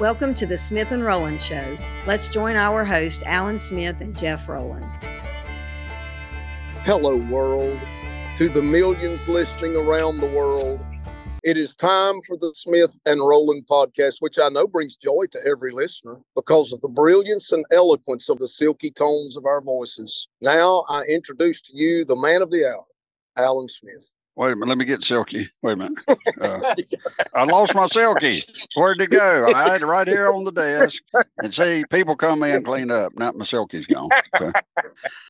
Welcome to the Smith and Roland Show. Let's join our host, Alan Smith and Jeff Roland. Hello, world. To the millions listening around the world, it is time for the Smith and Roland podcast, which I know brings joy to every listener because of the brilliance and eloquence of the silky tones of our voices. Now I introduce to you the man of the hour, Alan Smith. Wait a minute, let me get Silky. Wait a minute. Uh, I lost my Silky. Where'd it go? I had it right here on the desk. And see, people come in, clean up. Not my Silky's gone. So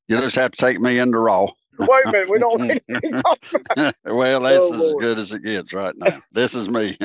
you just have to take me into raw. Wait a minute, we don't need well, that's Oh, as Lord. good as it gets right now. This is me.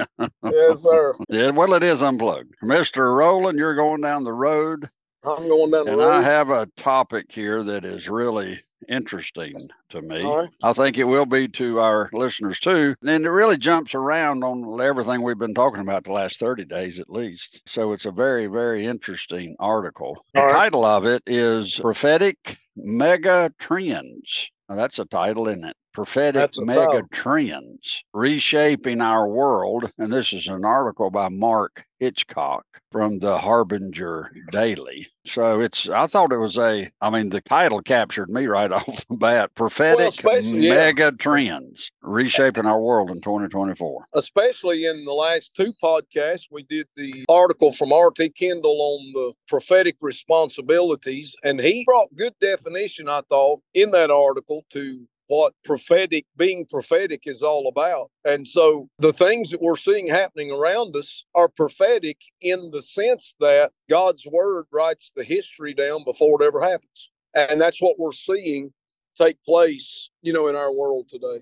Yes, sir. yeah, well, it is unplugged. Mr. Roland, you're going down the road. I'm going down And. I have a topic here that is really interesting to me. Right. I think it will be to our listeners too. And it really jumps around on everything we've been talking about the last 30 days at least. So it's a very, very interesting article. The All right. title of it is Prophetic Mega Trends. Now that's a title, isn't it? Prophetic Mega. Trends Reshaping Our World. And this is an article by Mark Hitchcock from the Harbinger Daily. So it's, I thought it was a, I mean, the title captured me right off the bat. Prophetic yeah. Mega Trends Reshaping Our World in 2024. especially in the last two podcasts, we did the article from R.T. Kendall on the prophetic responsibilities, and he brought good definition, I thought, in that article to what prophetic being prophetic is all about. And so the things that we're seeing happening around us are prophetic in the sense that God's word writes the history down before it ever happens. And that's what we're seeing take place, you know, in our world today.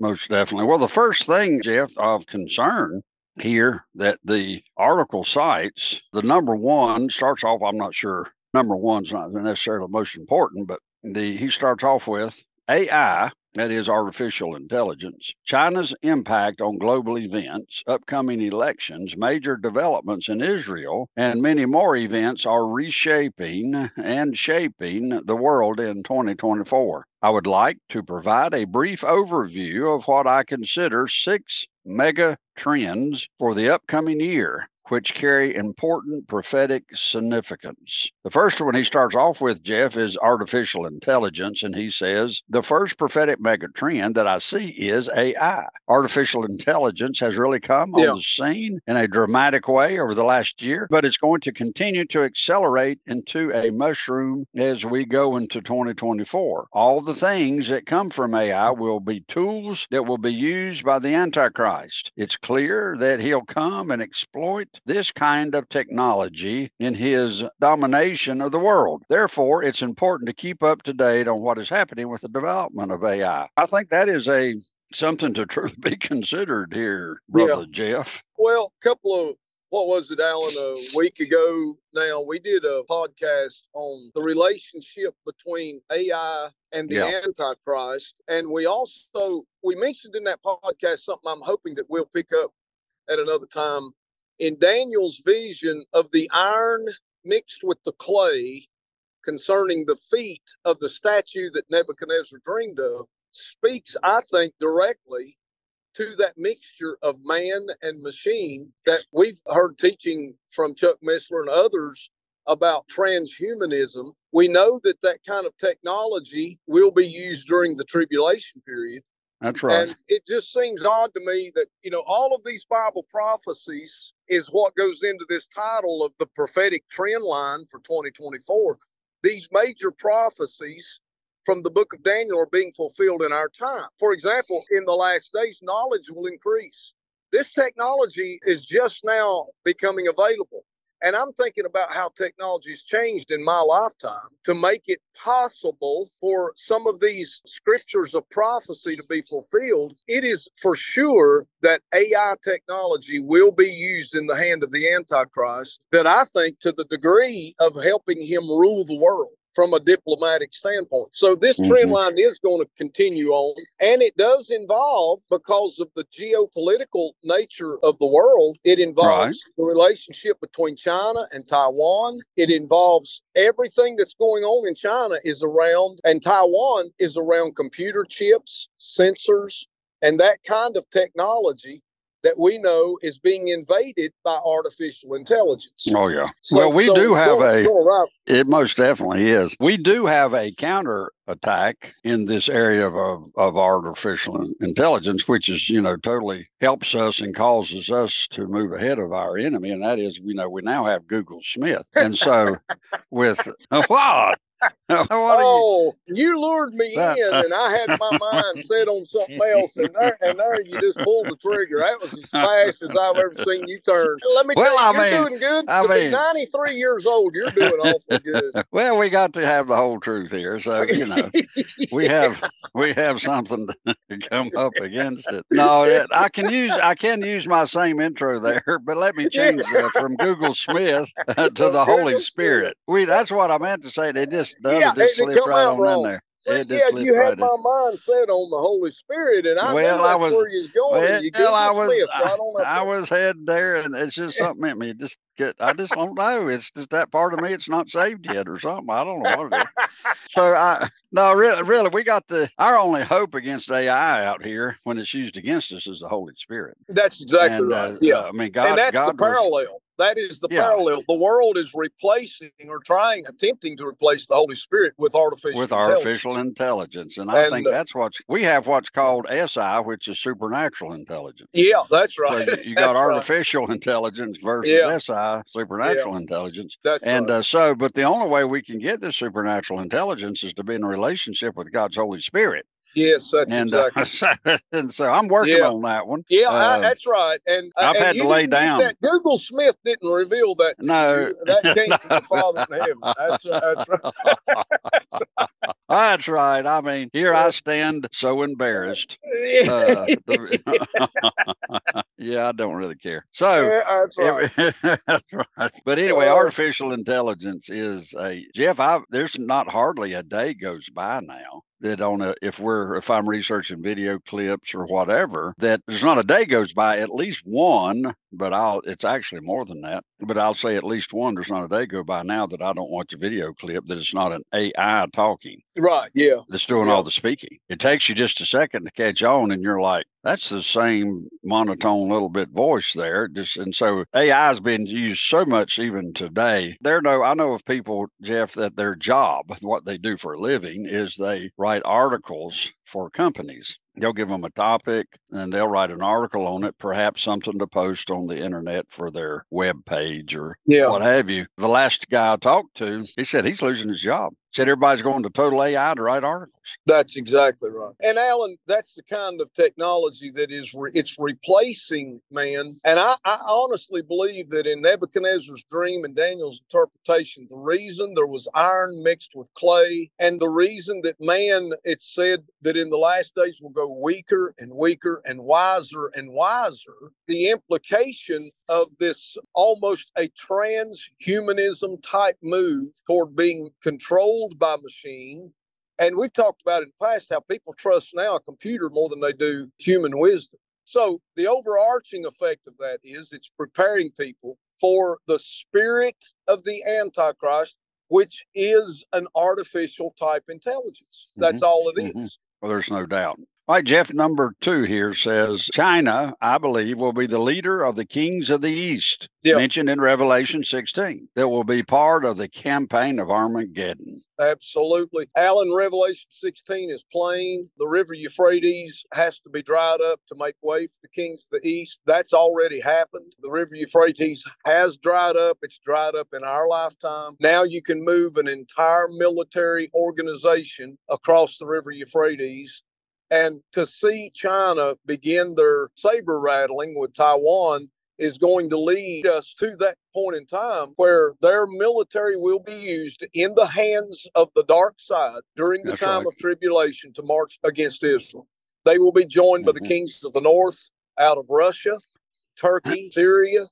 Most definitely. Well, the first thing, Jeff, of concern here that the article cites, the number one starts off, I'm not sure, number one's not necessarily the most important, but the he starts off with AI, that is artificial intelligence, China's impact on global events, upcoming elections, major developments in Israel, and many more events are reshaping and shaping the world in 2024. I would like to provide a brief overview of what I consider six mega trends for the upcoming year, which carry important prophetic significance. The first one he starts off with, Jeff, is artificial intelligence. And he says, The first prophetic megatrend that I see is AI. Artificial intelligence has really come Yeah. on the scene in a dramatic way over the last year, but it's going to continue to accelerate into a mushroom as we go into 2024. All the things that come from AI will be tools that will be used by the Antichrist. It's clear that he'll come and exploit this kind of technology in his domination of the world. Therefore, it's important to keep up to date on what is happening with the development of AI. I think that is a something to truly be considered here, brother Jeff. Well, a couple of what was it, Alan? A week ago now, we did a podcast on the relationship between AI and the Yeah. Antichrist, and we also we mentioned in that podcast something I'm hoping that we'll pick up at another time in Daniel's vision of the iron mixed with the clay concerning the feet of the statue that Nebuchadnezzar dreamed of speaks, I think, directly to that mixture of man and machine that we've heard teaching from Chuck Missler and others about transhumanism. We know that that kind of technology will be used during the tribulation period. That's right. And it just seems odd to me that, you know, all of these Bible prophecies is what goes into this title of the prophetic trend line for 2024. These major prophecies from the book of Daniel are being fulfilled in our time. For example, in the last days, knowledge will increase. This technology is just now becoming available. And I'm thinking about how technology has changed in my lifetime to make it possible for some of these scriptures of prophecy to be fulfilled. It is for sure that AI technology will be used in the hand of the Antichrist, that I think to the degree of helping him rule the world from a diplomatic standpoint. So this trend Mhm. line is going to continue on. And it does involve, because of the geopolitical nature of the world, it involves the relationship between China and Taiwan. It involves everything that's going on in China is around, and Taiwan is around computer chips, sensors, and that kind of technology that we know is being invaded by artificial intelligence. Oh yeah. So- well, we so do have a. gonna. It most definitely is. We do have a counter attack in this area of, of, of artificial intelligence, which is, you know, totally helps us and causes us to move ahead of our enemy. And that is, you know we now have Google Smith. And so with what? Are you, Oh, you lured me in, and I had my mind set on something else, and there, and there you just pulled the trigger. That was as fast as I've ever seen you turn. Let me Well, tell you, I you're mean- doing good. I to mean- be 93 years old, you're doing awfully good. well, we got to have the whole truth here. So, you know, we have we have something to come up against it. No, it, I can use I can use my same intro there, but let me change that uh, from Google Smith uh, to the Holy Spirit. We that's what I meant to say. They just the other Yeah, just it- it slipped come right out on wrong. in there. It yeah, you right had in. my mind set on the Holy Spirit, and I Well, I was- where you's going. Well, you well, I was I, right I there. was heading there, and it's just something at me. Just get I just don't know. It's just that part of me. It's not saved yet, or something. I don't know what it is. So I no really really we got the our only hope against AI out here when it's used against us is the Holy Spirit. That's exactly And, right. uh, yeah. uh, I mean God and that's God the was- parallel. That is the Yeah. parallel. The world is replacing or trying, attempting to replace the Holy Spirit with artificial with intelligence. artificial intelligence, and I And, think uh, that's what's we have what's called SI, which is supernatural intelligence. Yeah, that's right. you, you got That's right. artificial intelligence versus Yeah. SI, supernatural intelligence. That's And right. uh, so, but the only way we can get this supernatural intelligence is to be in a relationship with God's Holy Spirit. Yes, that's and, exactly. uh, and so I'm working Yeah. on that one. yeah, uh, I, that's right. And uh, I've and had to lay down. That. Google Smith didn't reveal that. to No. you. that came from the Father in heaven. That's that's right. That's right. I mean, here I stand so embarrassed. Uh, the- yeah, I don't really care. So, Yeah, that's right. That's right. But anyway, Uh, artificial intelligence is a Jeff. I there's not hardly a day goes by now that on a if we're if I'm researching video clips or whatever that there's not a day goes by at least one. But I'll it's actually more than that. But I'll say at least one. There's not a day go by now that I don't watch a video clip that it's not an AI talking Right. Yeah. that's doing Yeah. all the speaking. It takes you just a second to catch on, and you're like, that's the same monotone little bit voice there. Just and so AI has been used so much even today. There no, I know of people, Jeff, that their job, what they do for a living, is they write articles for companies. They'll give them a topic and they'll write an article on it, perhaps something to post on the internet for their web page or Yeah. what have you. The last guy I talked to, he said he's losing his job. Said everybody's going to total AI to write articles. That's exactly right. And Alan, that's the kind of technology that is re- it's replacing man. And I, I honestly believe that in Nebuchadnezzar's dream and Daniel's interpretation, the reason there was iron mixed with clay, and the reason that man, it's said that in the last days will go weaker and weaker and wiser and wiser. The implication of this almost a transhumanism type move toward being controlled by machine and we've talked about in the past how people trust now a computer more than they do human wisdom. So the overarching effect of that is it's preparing people for the spirit of the Antichrist, which is an artificial type intelligence. That's all it is. mhm. Well, there's no doubt. All right, Jeff, number two here says China, I believe, will be the leader of the kings of the East, Yeah. mentioned in Revelation 16, that will be part of the campaign of Armageddon. Absolutely. Alan, Revelation 16 is plain. The river Euphrates has to be dried up to make way for the kings of the east. That's already happened. The river Euphrates has dried up. It's dried up in our lifetime. Now you can move an entire military organization across the river Euphrates. And to see China begin their saber rattling with Taiwan is going to lead us to that point in time where their military will be used in the hands of the dark side during the That's time right. of tribulation to march against Israel. They will be joined by the Mhm. kings of the north out of Russia, Turkey, Syria,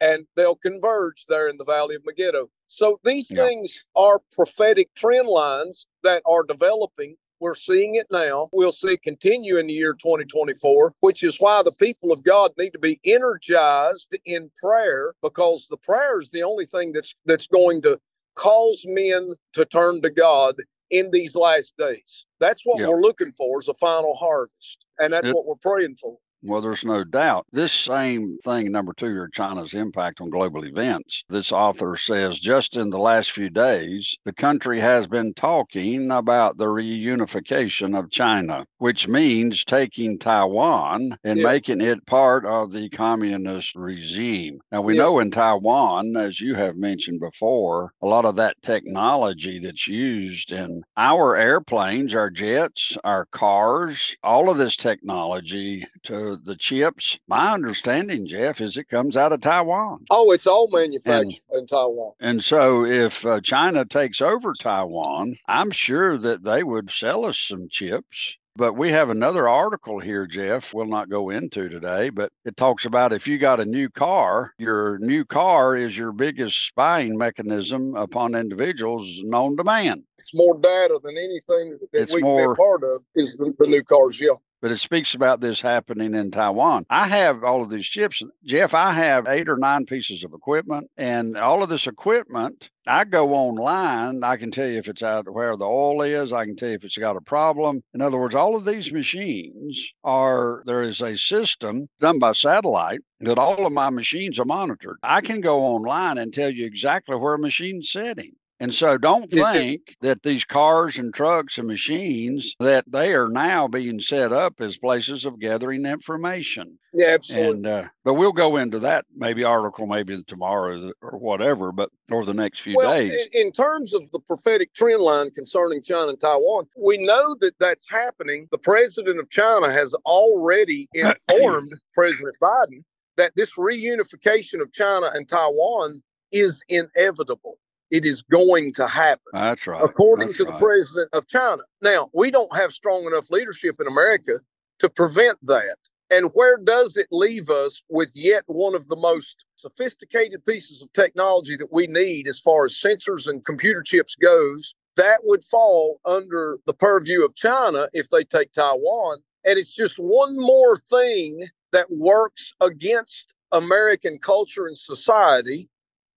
and they'll converge there in the valley of Megiddo. So these Yeah. things are prophetic trend lines that are developing we're seeing it now. We'll see it continue in the year 2024, which is why the people of God need to be energized in prayer because the prayer is the only thing that's that's going to cause men to turn to God in these last days. That's what Yeah. we're looking for is a final harvest. And that's It- what we're praying for. Well, there's no doubt. This same thing, number two, or China's impact on global events. This author says just in the last few days, the country has been talking about the reunification of China, which means taking Taiwan and Yeah. making it part of the communist regime. Now, we Yeah. know in Taiwan, as you have mentioned before, a lot of that technology that's used in our airplanes, our jets, our cars, all of this technology to the chips. My understanding, Jeff, is it comes out of Taiwan. Oh, it's all manufactured in Taiwan. And so if uh, China takes over Taiwan, I'm sure that they would sell us some chips. But we have another article here, Jeff, we'll not go into today, but it talks about if you got a new car, your new car is your biggest spying mechanism upon individuals known to man. It's more data than anything that It's we can be more- a part of is the, the new cars. Yeah. But it speaks about this happening in Taiwan. I have all of these chips. Jeff, I have eight or nine pieces of equipment, and all of this equipment, I go online. I can tell you if it's out where the oil is, I can tell you if it's got a problem. In other words, all of these machines are there is a system done by satellite that all of my machines are monitored. I can go online and tell you exactly where a machine's setting. And so don't think that these cars and trucks and machines that they are now being set up as places of gathering information. Yeah, absolutely. And uh, but we'll go into that maybe article maybe tomorrow or whatever, but over the next few well, days. in, in terms of the prophetic trend line concerning China and Taiwan, we know that that's happening. The president of China has already informed President Biden that this reunification of China and Taiwan is inevitable. It is going to happen. That's right. according That's to the president of China. Now, we don't have strong enough leadership in America to prevent that. And where does it leave us with yet one of the most sophisticated pieces of technology that we need as far as sensors and computer chips goes? That would fall under the purview of China if they take Taiwan. And it's just one more thing that works against American culture and society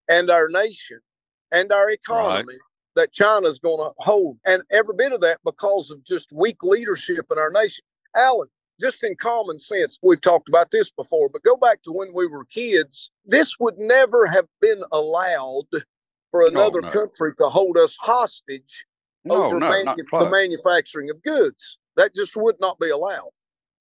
and our nation and our economy that China's going to hold. And every bit of that because of just weak leadership in our nation. Alan, just in common sense, we've talked about this before, but go back to when we were kids. This would never have been allowed for oh, another no. country to hold us hostage No, over no, manu- the manufacturing of goods. That just would not be allowed.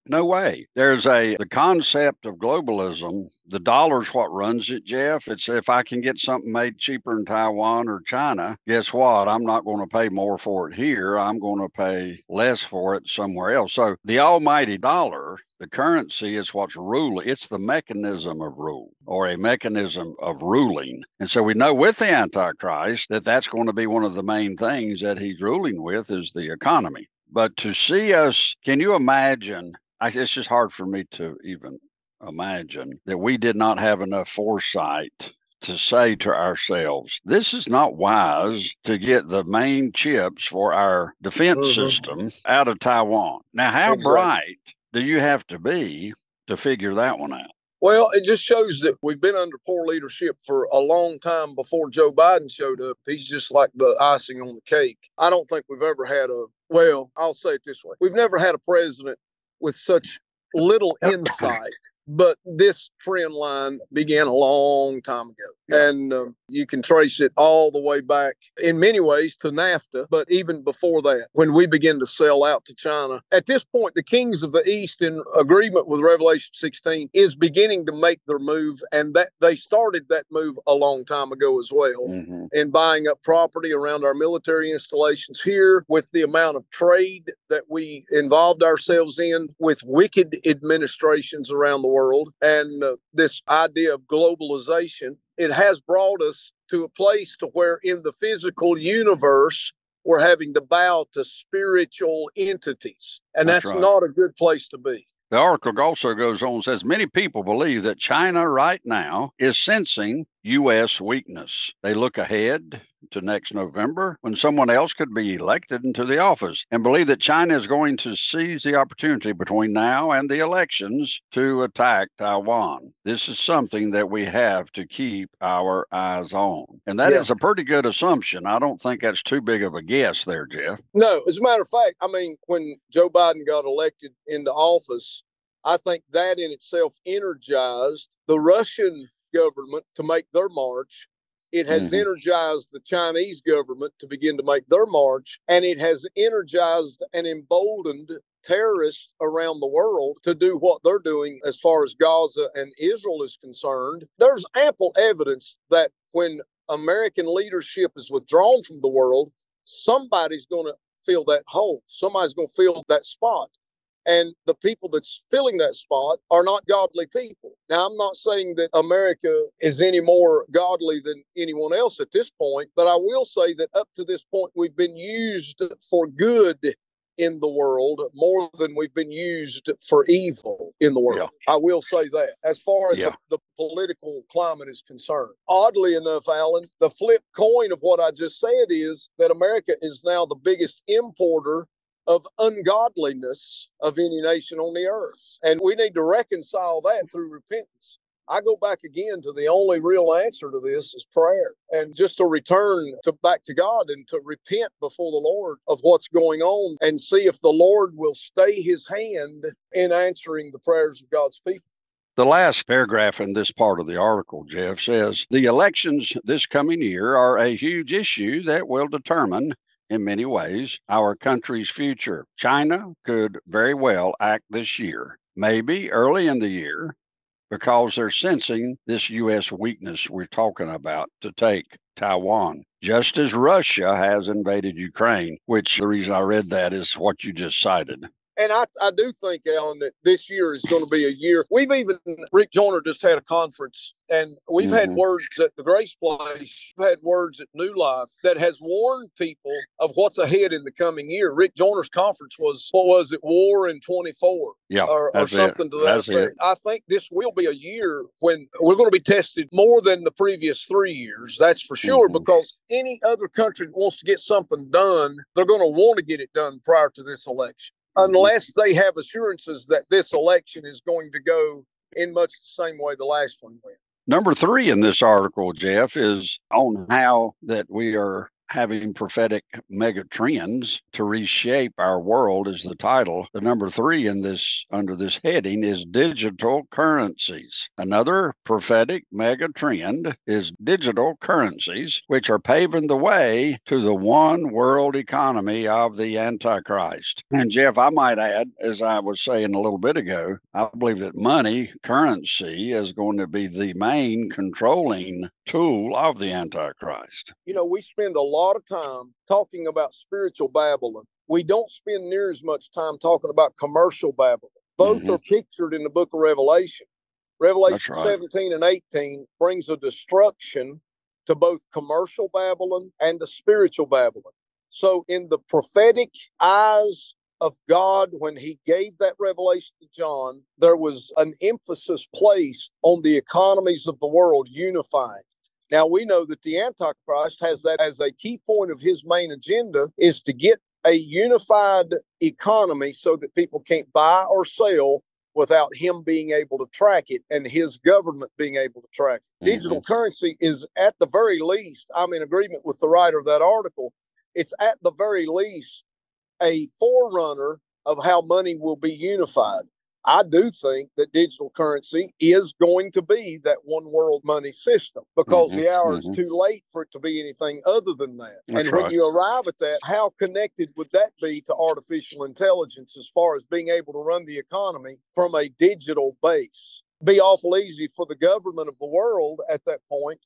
No way. There's a the concept of globalism. The dollar's what runs it, Jeff. It's if I can get something made cheaper in Taiwan or China, guess what? I'm not going to pay more for it here. I'm going to pay less for it somewhere else. So the almighty dollar, the currency is what's ruling. It's the mechanism of rule or a mechanism of ruling. And so we know with the Antichrist that that's going to be one of the main things that he's ruling with is the economy. But to see us, can you imagine? I, it's just hard for me to even imagine that we did not have enough foresight to say to ourselves, this is not wise to get the main chips for our defense Mhm. system out of Taiwan. Now, how Exactly. bright do you have to be to figure that one out? Well, it just shows that we've been under poor leadership for a long time before Joe Biden showed up. He's just like the icing on the cake. I don't think we've ever had a, well, I'll say it this way we've never had a president with such little insight. But this trend line began a long time ago. Yeah. And um, you can trace it all the way back in many ways to NAFTA, but even before that, when we begin to sell out to China. At this point, the kings of the East, in agreement with Revelation 16, is beginning to make their move. And that they started that move a long time ago as well Mhm. in buying up property around our military installations here with the amount of trade that we involved ourselves in with wicked administrations around the world and uh, this idea of globalization it has brought us to a place to where in the physical universe we're having to bow to spiritual entities and That's that's, right. not a good place to be The article also goes on and says many people believe that China right now is sensing U.S. weakness. They look ahead to next November when someone else could be elected into the office and believe that China is going to seize the opportunity between now and the elections to attack Taiwan. This is something that we have to keep our eyes on. And that is Yeah. a pretty good assumption. I don't think that's too big of a guess there, Jeff. No, as a matter of fact, I mean, when Joe Biden got elected into office, I think that in itself energized the Russian government to make their march. It has Mhm. energized the Chinese government to begin to make their march, and it has energized and emboldened terrorists around the world to do what they're doing as far as Gaza and Israel is concerned. There's ample evidence that when American leadership is withdrawn from the world, somebody's going to fill that hole. Somebody's going to fill that spot. And the people that's filling that spot are not godly people. Now, I'm not saying that America is any more godly than anyone else at this point, but I will say that up to this point, we've been used for good in the world more than we've been used for evil in the world. I will say that as far as Yeah. the, the political climate is concerned. Oddly enough, Alan, the flip coin of what I just said is that America is now the biggest importer of ungodliness of any nation on the earth. And we need to reconcile that through repentance. I go back again to the only real answer to this is prayer and just to return to back to God and to repent before the Lord of what's going on and see if the Lord will stay his hand in answering the prayers of God's people. The last paragraph in this part of the article, Jeff, says the elections this coming year are a huge issue that will determine, in many ways, our country's future. China could very well act this year, maybe early in the year, because they're sensing this U.S. weakness we're talking about to take Taiwan, just as Russia has invaded Ukraine, which the reason I read that is what you just cited. And I, I do think, Alan, that this year is going to be a year. We've even, Rick Joyner just had a conference, and we've had Mhm. words at the Grace Place, we've had words at New Life that has warned people of what's ahead in the coming year. Rick Joyner's conference was, what was it, War in 24 Yeah, or, or that's it. something to that effect. I think this will be a year when we're going to be tested more than the previous three years. That's for sure. Mhm. Because any other country that wants to get something done, they're going to want to get it done prior to this election, Mm-hmm. Unless they have assurances that this election is going to go in much the same way the last one went. Number three in this article, Jeff, is on how that we are having prophetic mega trends to reshape our world is the title. The number three in this under this heading is digital currencies. Another prophetic mega trend is digital currencies, which are paving the way to the one world economy of the Antichrist. And Jeff, I might add, as I was saying a little bit ago, I believe that money, currency, is going to be the main controlling tool of the Antichrist. You know, we spend a lot of time talking about spiritual Babylon. We don't spend near as much time talking about commercial Babylon. Both Mhm. are pictured in the book of Revelation. Revelation right. 17 and 18 brings a destruction to both commercial Babylon and the spiritual Babylon. So, in the prophetic eyes of God, when he gave that revelation to John, there was an emphasis placed on the economies of the world unified. Now we know that the Antichrist has that as a key point of his main agenda is to get a unified economy so that people can't buy or sell without him being able to track it and his government being able to track it. Mm-hmm. Digital currency is at the very least, I'm in agreement with the writer of that article, it's at the very least a forerunner of how money will be unified. I do think that digital currency is going to be that one world money system because Mhm, the hour mhm. is too late for it to be anything other than that. That's and when right. you arrive at that, how connected would that be to artificial intelligence as far as being able to run the economy from a digital base? Be awful easy for the government of the world at that point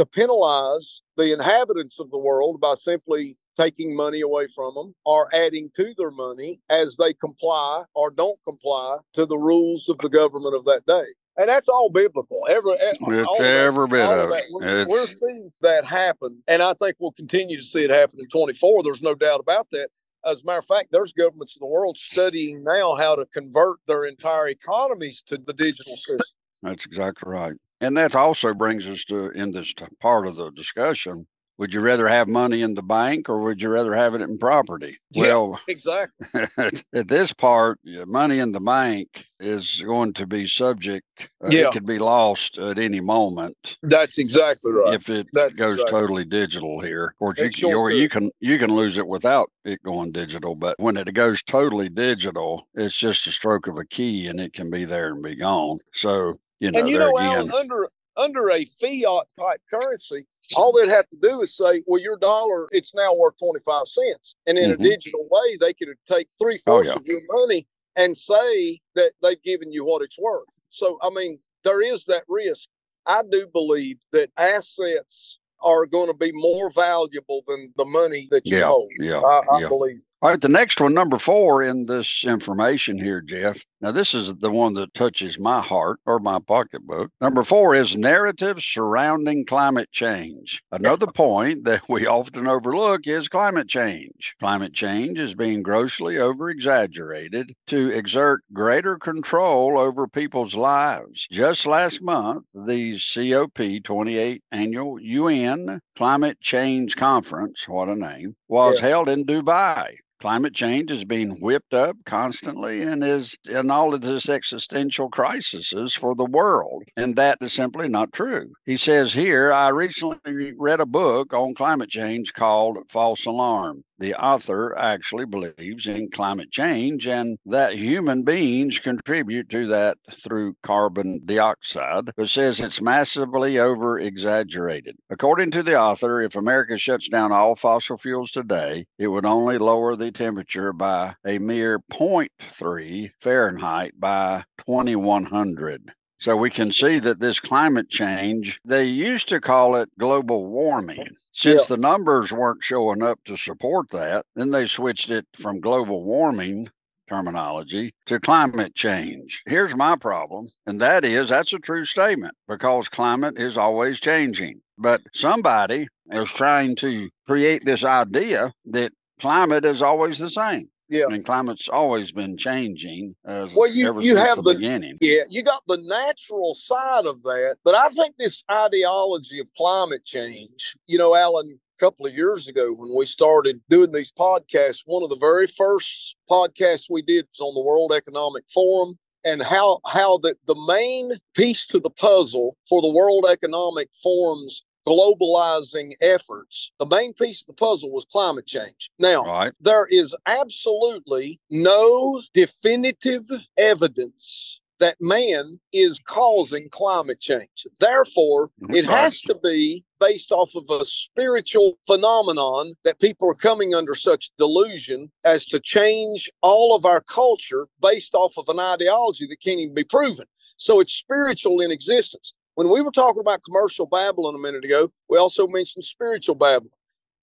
to penalize the inhabitants of the world by simply taking money away from them or adding to their money as they comply or don't comply to the rules of the government of that day. And that's all biblical. Every, eh, It's every bit of it. We're, we're seeing that happen. And I think we'll continue to see it happen in 24. There's no doubt about that. As a matter of fact, there's governments in the world studying now how to convert their entire economies to the digital system. That's exactly right. And that also brings us to, in this part of the discussion, would you rather have money in the bank or would you rather have it in property? Yeah. Well, Exactly. at this part, money in the bank is going to be subject. Uh, Yeah. It could be lost at any moment That's exactly right. if it That's goes exactly- totally digital here. Or you, sure or you can you can lose it without it going digital. But when it goes totally digital, it's just a stroke of a key and it can be there and be gone. So you know, and you know, again, Alan, under under a fiat type currency, all they'd have to do is say, "Well, your dollar it's now worth twenty five cents," and in Mhm. a digital way, they could take three fourths yeah. of your money and say that they've given you what it's worth. So, I mean, there is that risk. I do believe that assets are going to be more valuable than the money that you Yeah, hold. yeah, I, I yeah. believe. All right, the next one, number four in this information here, Jeff. Now, this is the one that touches my heart or my pocketbook. Number four is narratives surrounding climate change. Another point that we often overlook is climate change. Climate change is being grossly over exaggerated to exert greater control over people's lives. Just last month, the COP 28 annual UN Climate Change Conference, what a name, was Yeah. held in Dubai. Climate change is being whipped up constantly and is in all of this existential crises for the world. And that is simply not true. He says here, I recently read a book on climate change called False Alarm. The author actually believes in climate change and that human beings contribute to that through carbon dioxide, but says it's massively over exaggerated. According to the author, if America shuts down all fossil fuels today, it would only lower the temperature by a mere 0.3 Fahrenheit by 2100. So we can see that this climate change, they used to call it global warming. Since the numbers weren't showing up to support that, then they switched it from global warming terminology to climate change. Here's my problem, and that is that's a true statement because climate is always changing. But somebody is trying to create this idea that climate is always the same. Yeah. And climate's always been changing as Well, you- ever you since have the the- beginning. Yeah, you got the natural side of that, but I think this ideology of climate change, you know, Alan, a couple of years ago when we started doing these podcasts, one of the very first podcasts we did was on the World Economic Forum and how how that the main piece to the puzzle for the World Economic Forum's globalizing efforts, the main piece of the puzzle was climate change. Now, Right. there is absolutely no definitive evidence that man is causing climate change. Therefore, it has to be based off of a spiritual phenomenon that people are coming under such delusion as to change all of our culture based off of an ideology that can't even be proven. So it's spiritual in existence. When we were talking about commercial Babylon a minute ago, we also mentioned spiritual Babylon.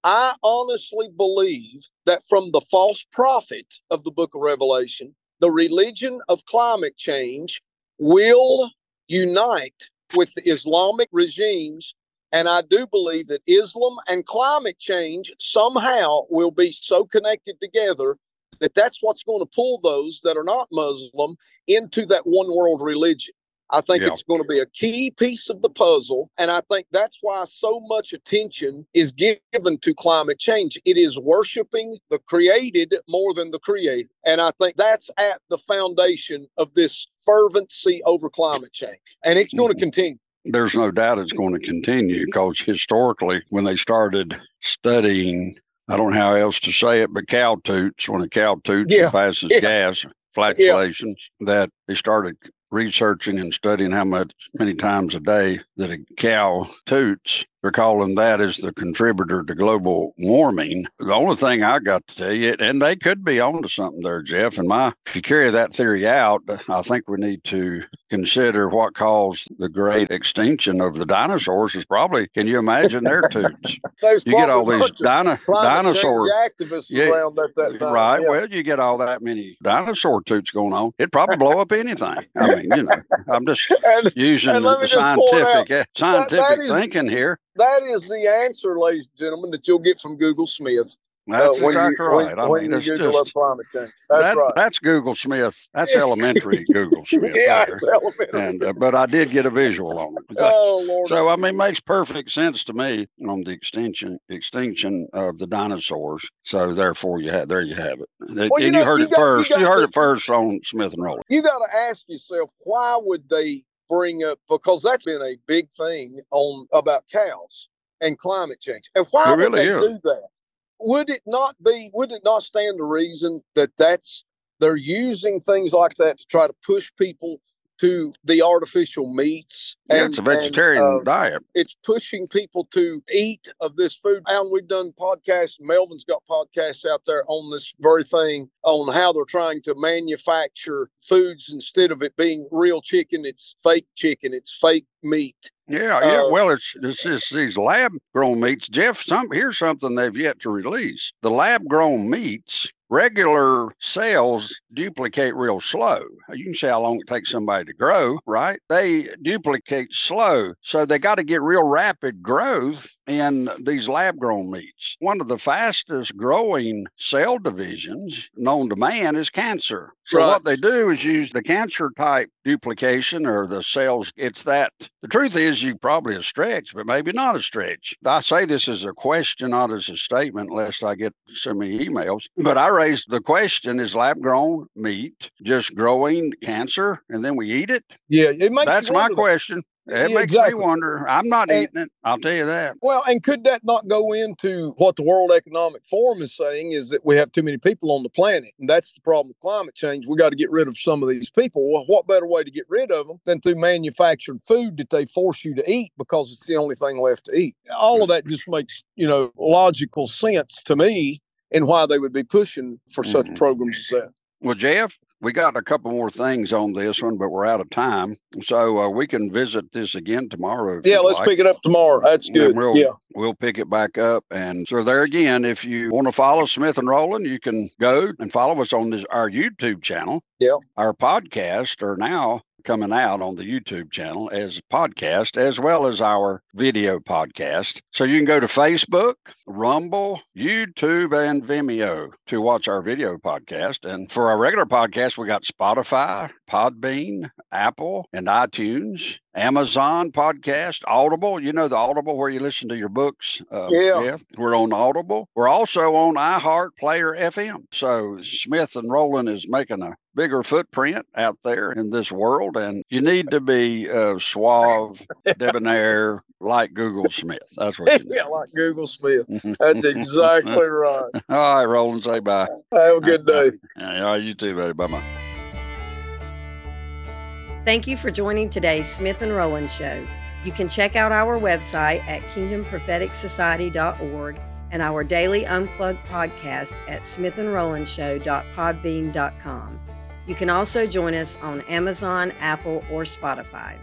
I honestly believe that from the false prophet of the book of Revelation, the religion of climate change will unite with the Islamic regimes. And I do believe that Islam and climate change somehow will be so connected together that that's what's going to pull those that are not Muslim into that one world religion. I think Yeah. it's going to be a key piece of the puzzle. And I think that's why so much attention is given to climate change. It is worshiping the created more than the creator. And I think that's at the foundation of this fervency over climate change. And it's going to mm-hmm. continue. there's no doubt it's going to continue because historically, when they started studying, I don't know how else to say it, but cow toots, when a cow toots Yeah, and passes yeah. gas, flatulations, that they started researching and studying how much many times a day that a cow toots. They're calling that as the contributor to global warming. The only thing I got to tell you, and they could be onto something there, Jeff. And my, if you carry that theory out, I think we need to consider what caused the great extinction of the dinosaurs. Is probably, can you imagine their toots? You get all these bunch dino, climate dinosaur activists Yeah, around at that time. Right. Yeah. Well, you get all that many dinosaur toots going on. It'd probably blow up anything. I mean, you know, I'm just and using And the me just point out, scientific eh, scientific thinking here. That is the answer, ladies and gentlemen, that you'll get from Google Smith. That's uh, exactly you, right. When, I when mean, you it's Google just climate change. That's that, right. that's Google Smith. That's elementary Google Smith. yeah, there. it's elementary. And uh, but I did get a visual on it. oh Lord. So I mean, makes perfect sense to me on the extinction extinction of the dinosaurs. So therefore, you have there you have it. And Well, you you, know, heard you it got- first. You, got heard to- it first on Smith and Rollins. you got to ask yourself why would they bring up because that's been a big thing on about cows and climate change and why It would really they is. do that would it not be would it not stand to reason that that's they're using things like that to try to push people to the artificial meats Yeah, it's a vegetarian uh, diet. it's pushing people to eat of this food. And we've done podcasts. Melvin's got podcasts out there on this very thing on how they're trying to manufacture foods instead of it being real chicken. It's fake chicken. It's fake meat. Yeah, yeah. Uh, well, it's it's just these lab grown meats. Jeff, some here's something they've yet to release. The lab grown meats, regular cells duplicate real slow. You can see how long it takes somebody to grow, right? They duplicate slow, so they got to get real rapid growth in these lab grown meats. One of the fastest growing cell divisions known to man is cancer. So Right. what they do is use the cancer type duplication or the cells. It's that the truth is you probably a stretch, but maybe not a stretch. I say this as a question, not as a statement, lest I get so many emails. But I raised the question: Is lab grown meat just growing cancer, and then we eat it? Yeah, it makes. That's my question. It Yeah, makes exactly. me wonder. I'm not And- eating it. I'll tell you that. Well, and could that not go into what the World Economic Forum is saying is that we have too many people on the planet? And that's the problem with climate change. We got to get rid of some of these people. Well, what better way to get rid of them than through manufactured food that they force you to eat because it's the only thing left to eat? All of that just makes, you know, logical sense to me and why they would be pushing for such Mhm. programs as that. Well, Jeff, we got a couple more things on this one, but we're out of time. So uh, we can visit this again tomorrow. Yeah, let's like. pick it up tomorrow. That's good. We'll, yeah. we'll pick it back up. And so there again, if you want to follow Smith and Roland, you can go and follow us on this, our YouTube channel. Yeah. Our podcast are now coming out on the YouTube channel as a podcast, as well as our video podcast. So you can go to Facebook, Rumble, YouTube, and Vimeo to watch our video podcast. And for our regular podcast, we got Spotify, Podbean, Apple, and iTunes. Amazon podcast, Audible. You know the Audible where you listen to your books. Uh, Yeah. Jeff? We're on Audible. We're also on iHeart Player FM. So Smith and Roland is making a bigger footprint out there in this world, and you need to be uh, suave, debonair, like Google Smith. That's what you need. yeah, like Google Smith. That's exactly right. All right, Roland, say bye. Have a good day. Yeah, all right, you too, buddy. Bye bye. Thank you for joining today's Smith and Roland Show. You can check out our website at kingdompropheticsociety.org and our daily unplugged podcast at smithandrolandshow.podbean.com. You can also join us on Amazon, Apple, or Spotify.